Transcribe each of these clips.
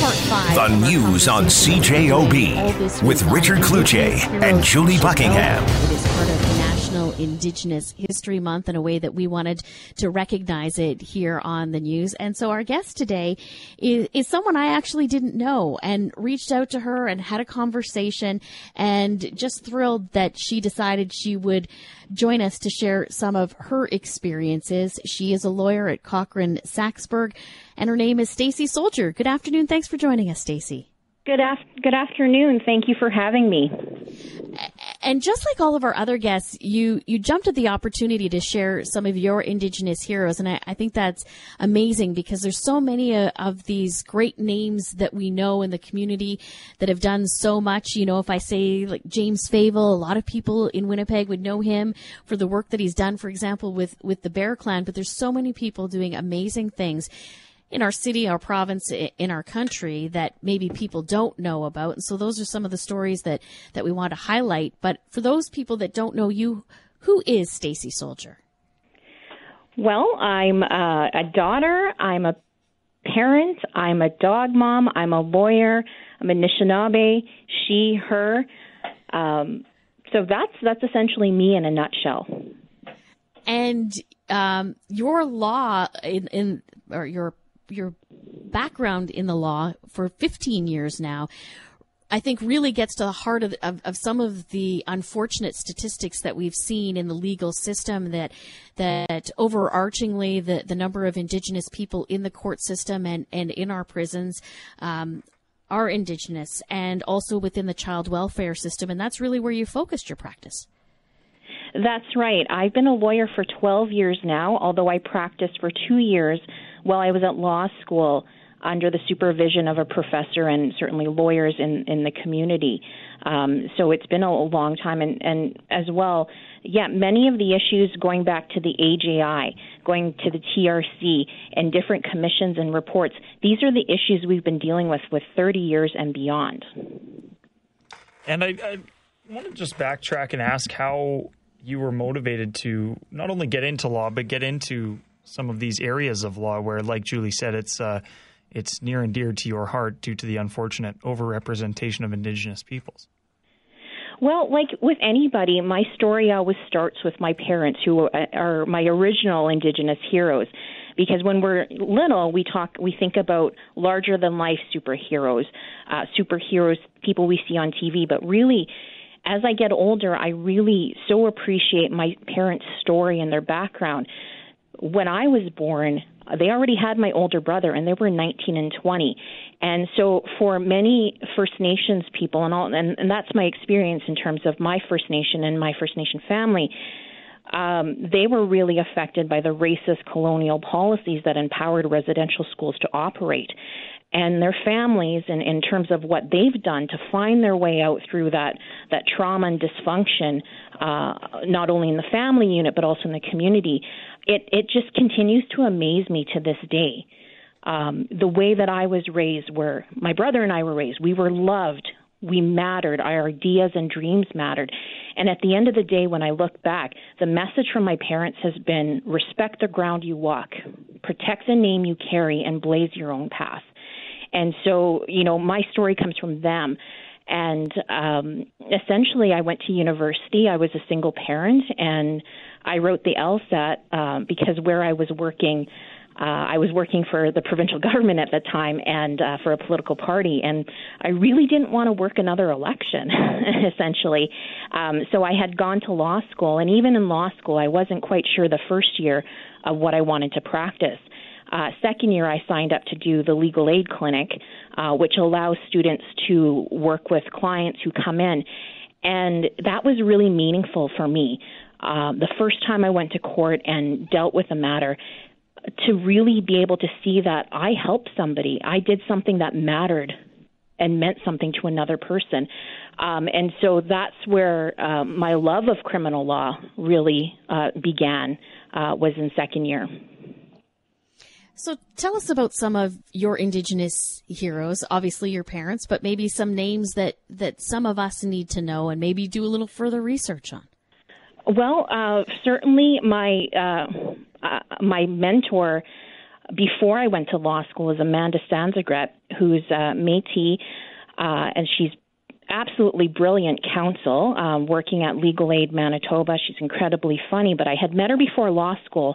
The news on CJOB with Richard Cloutier and Julie Buckingham. National Indigenous History Month in a way that we wanted to recognize it here on the news. And so our guest today is, is someone I actually didn't know and reached out to her and had a conversation and just thrilled that she decided she would join us to share some of her experiences. She is a lawyer at Cochrane Saxberg and her name is Stacey Soldier. Good afternoon. Thanks for joining us, Stacey. Good, af- good afternoon. Thank you for having me. And just like all of our other guests, you, you jumped at the opportunity to share some of your Indigenous heroes. And I, I think that's amazing because there's so many uh, of these great names that we know in the community that have done so much. You know, if I say like James Favel, a lot of people in Winnipeg would know him for the work that he's done, for example, with, with the Bear Clan, but there's so many people doing amazing things in our city, our province, in our country that maybe people don't know about. And so those are some of the stories that, that we want to highlight. But for those people that don't know you, who is Stacey Soldier? Well, I'm uh, a daughter. I'm a parent. I'm a dog mom. I'm a lawyer. I'm a Anishinaabe. She, her. Um, so that's that's essentially me in a nutshell. And um, your law in, in or your your background in the law for 15 years now, I think really gets to the heart of, of, of, some of the unfortunate statistics that we've seen in the legal system that that overarchingly the, the number of indigenous people in the court system and, and in our prisons um, are indigenous and also within the child welfare system and that's really where you focused your practice. That's right. I've been a lawyer for 12 years now, although I practiced for two years while I was at law school under the supervision of a professor and certainly lawyers in, in the community. Um, so it's been a, long time. And, and as well, yeah, many of the issues going back to the AJI, going to the TRC, and different commissions and reports, these are the issues we've been dealing with with 30 years and beyond. And I, I want to just backtrack and ask how you were motivated to not only get into law, but get into some of these areas of law where, like Julie said, it's uh, it's near and dear to your heart due to the unfortunate overrepresentation of Indigenous peoples? Well, like with anybody, my story always starts with my parents, who are my original Indigenous heroes. Because when we're little, we talk, we think about larger than life superheroes, uh, superheroes, people we see on TV. But really, as I get older, I really so appreciate my parents' story and their background when I was born, they already had my older brother, and they were 19 and 20. And so, for many First Nations people, and all, and, and that's my experience in terms of my First Nation and my First Nation family. Um, they were really affected by the racist colonial policies that empowered residential schools to operate and their families in, in terms of what they've done to find their way out through that that trauma and dysfunction, uh, not only in the family unit but also in the community. It it just continues to amaze me to this day. Um, the way that I was raised, where my brother and I were raised, we were loved, we mattered, our ideas and dreams mattered. And at the end of the day, when I look back, the message from my parents has been respect the ground you walk, protect the name you carry, and blaze your own path. And so, you know, my story comes from them. And um, essentially, I went to university. I was a single parent, and I wrote the LSAT uh, because where I was working, uh, I was working for the provincial government at the time and uh, for a political party, and I really didn't want to work another election, essentially. Um, so I had gone to law school, and even in law school, I wasn't quite sure the first year of what I wanted to practice. Uh, second year, I signed up to do the legal aid clinic, uh, which allows students to work with clients who come in. And that was really meaningful for me. Uh, the first time I went to court and dealt with a matter, to really be able to see that I helped somebody, I did something that mattered and meant something to another person. Um, and so that's where uh, my love of criminal law really uh, began, uh, was in second year. So tell us about some of your indigenous heroes, obviously your parents, but maybe some names that, that some of us need to know and maybe do a little further research on. Well, uh, certainly my uh, uh, my mentor before I went to law school is Amanda Sansregret, who's uh, Métis, uh, and she's absolutely brilliant counsel um, working at Legal Aid Manitoba. She's incredibly funny, but I had met her before law school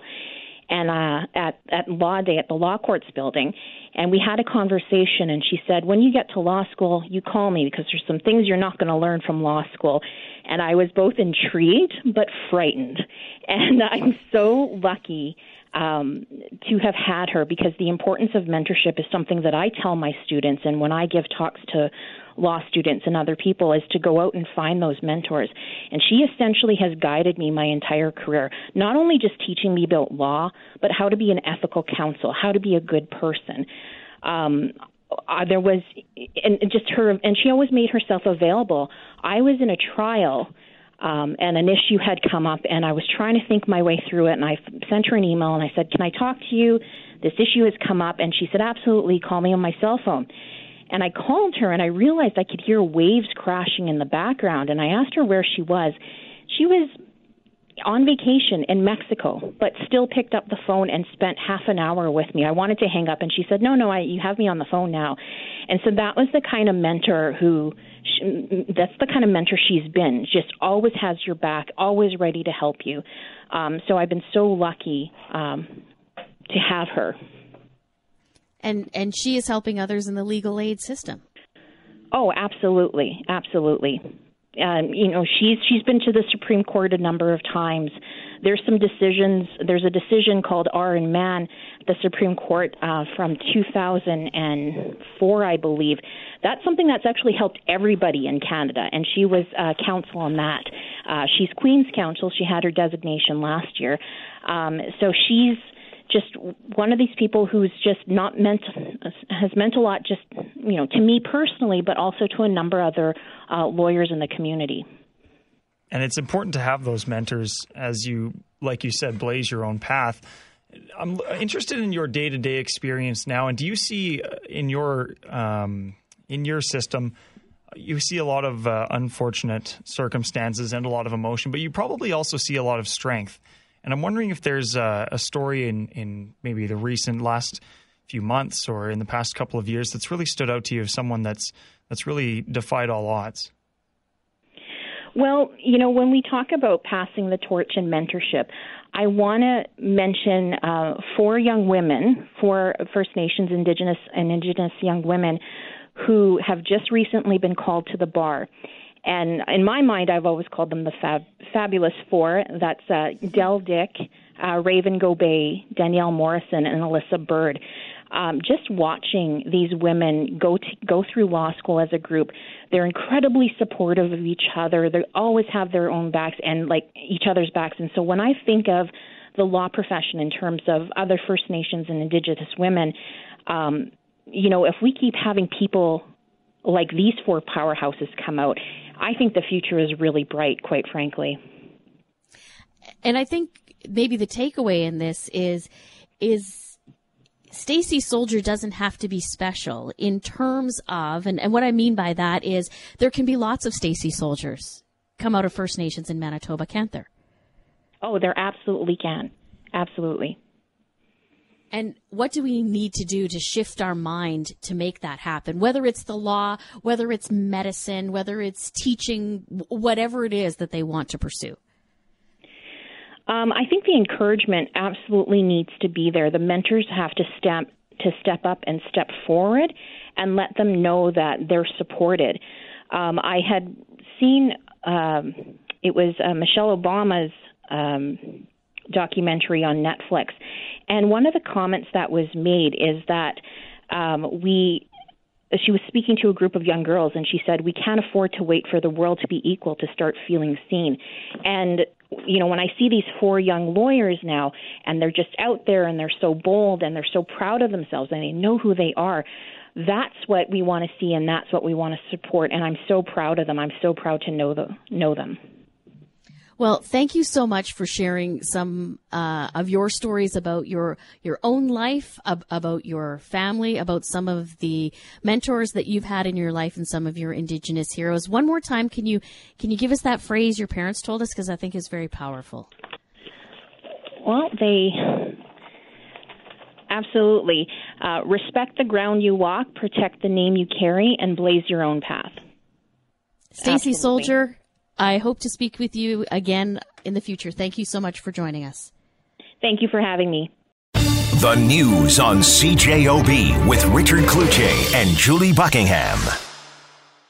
and uh, at at law day at the law courts building, and we had a conversation. And she said, "When you get to law school, you call me because there's some things you're not going to learn from law school." And I was both intrigued but frightened, and I'm so lucky um, to have had her because the importance of mentorship is something that I tell my students, and when I give talks to law students and other people is to go out and find those mentors. And she essentially has guided me my entire career, not only just teaching me about law, but how to be an ethical counsel, how to be a good person. Um, uh, there was, and just her, and she always made herself available. I was in a trial. Um, and an issue had come up, and I was trying to think my way through it. And I sent her an email, and I said, "Can I talk to you? This issue has come up." And she said, "Absolutely. Call me on my cell phone." And I called her and I realized I could hear waves crashing in the background. And I asked her where she was. She was on vacation in Mexico, but still picked up the phone and spent half an hour with me. I wanted to hang up, and she said, "No, no, I, you have me on the phone now." And so that was the kind of mentor who, she, that's the kind of mentor she's been. Just always has your back, always ready to help you. Um, so I've been so lucky um, to have her and and she is helping others in the legal aid system. Oh, absolutely, absolutely. Um, you know, she's she's been to the Supreme Court a number of times. There's some decisions. There's a decision called R and Mann, the Supreme Court uh, from 2004, I believe. That's something that's actually helped everybody in Canada, and she was uh, counsel on that. Uh, she's Queen's Counsel. She had her designation last year, um, so she's just one of these people who's just not meant has meant a lot just you know to me personally but also to a number of other uh, lawyers in the community. And it's important to have those mentors as you like you said blaze your own path. I'm interested in your day-to-day experience now and do you see uh, in your um, in your system you see a lot of uh, unfortunate circumstances and a lot of emotion but you probably also see a lot of strength and I'm wondering if there's a, a story in, in maybe the recent last few months or in the past couple of years that's really stood out to you of someone that's that's really defied all odds. Well, you know, when we talk about passing the torch and mentorship, I want to mention uh, four young women, four First Nations, Indigenous, and Indigenous young women who have just recently been called to the bar. And in my mind, I've always called them the fab, Fabulous Four. That's uh, Del Dick, uh, Raven Gobay, Danielle Morrison, and Alyssa Bird. Um, just watching these women go to, go through law school as a group, they're incredibly supportive of each other. They always have their own backs and like each other's backs. And so when I think of the law profession in terms of other First Nations and Indigenous women, um, you know, if we keep having people like these four powerhouses come out, I think the future is really bright, quite frankly. And I think maybe the takeaway in this is is Stacey Soldier doesn't have to be special in terms of, and, and what I mean by that is there can be lots of Stacey Soldiers come out of First Nations in Manitoba, can't there? Oh, there absolutely can. Absolutely. And what do we need to do to shift our mind to make that happen? Whether it's the law, whether it's medicine, whether it's teaching, whatever it is that they want to pursue. Um, I think the encouragement absolutely needs to be there. The mentors have to step to step up and step forward, and let them know that they're supported. Um, I had seen um, it was uh, Michelle Obama's um, documentary on Netflix, and one of the comments that was made is that um, we she was speaking to a group of young girls and she said we can't afford to wait for the world to be equal to start feeling seen. And you know when i see these four young lawyers now and they're just out there and they're so bold and they're so proud of themselves and they know who they are that's what we want to see and that's what we want to support. And i'm so proud of them. I'm so proud to know the know them well, thank you so much for sharing some uh, of your stories about your your own life, ab- about your family, about some of the mentors that you've had in your life, and some of your Indigenous heroes. One more time, can you can you give us that phrase your parents told us because I think it's very powerful. Well, they Absolutely. Uh, respect the ground you walk, protect the name you carry, and blaze your own path. Stacey Soldier, I hope to speak with you again in the future. Thank you so much for joining us. Thank you for having me. The news on CJOB with Richard Cloutier and Julie Buckingham.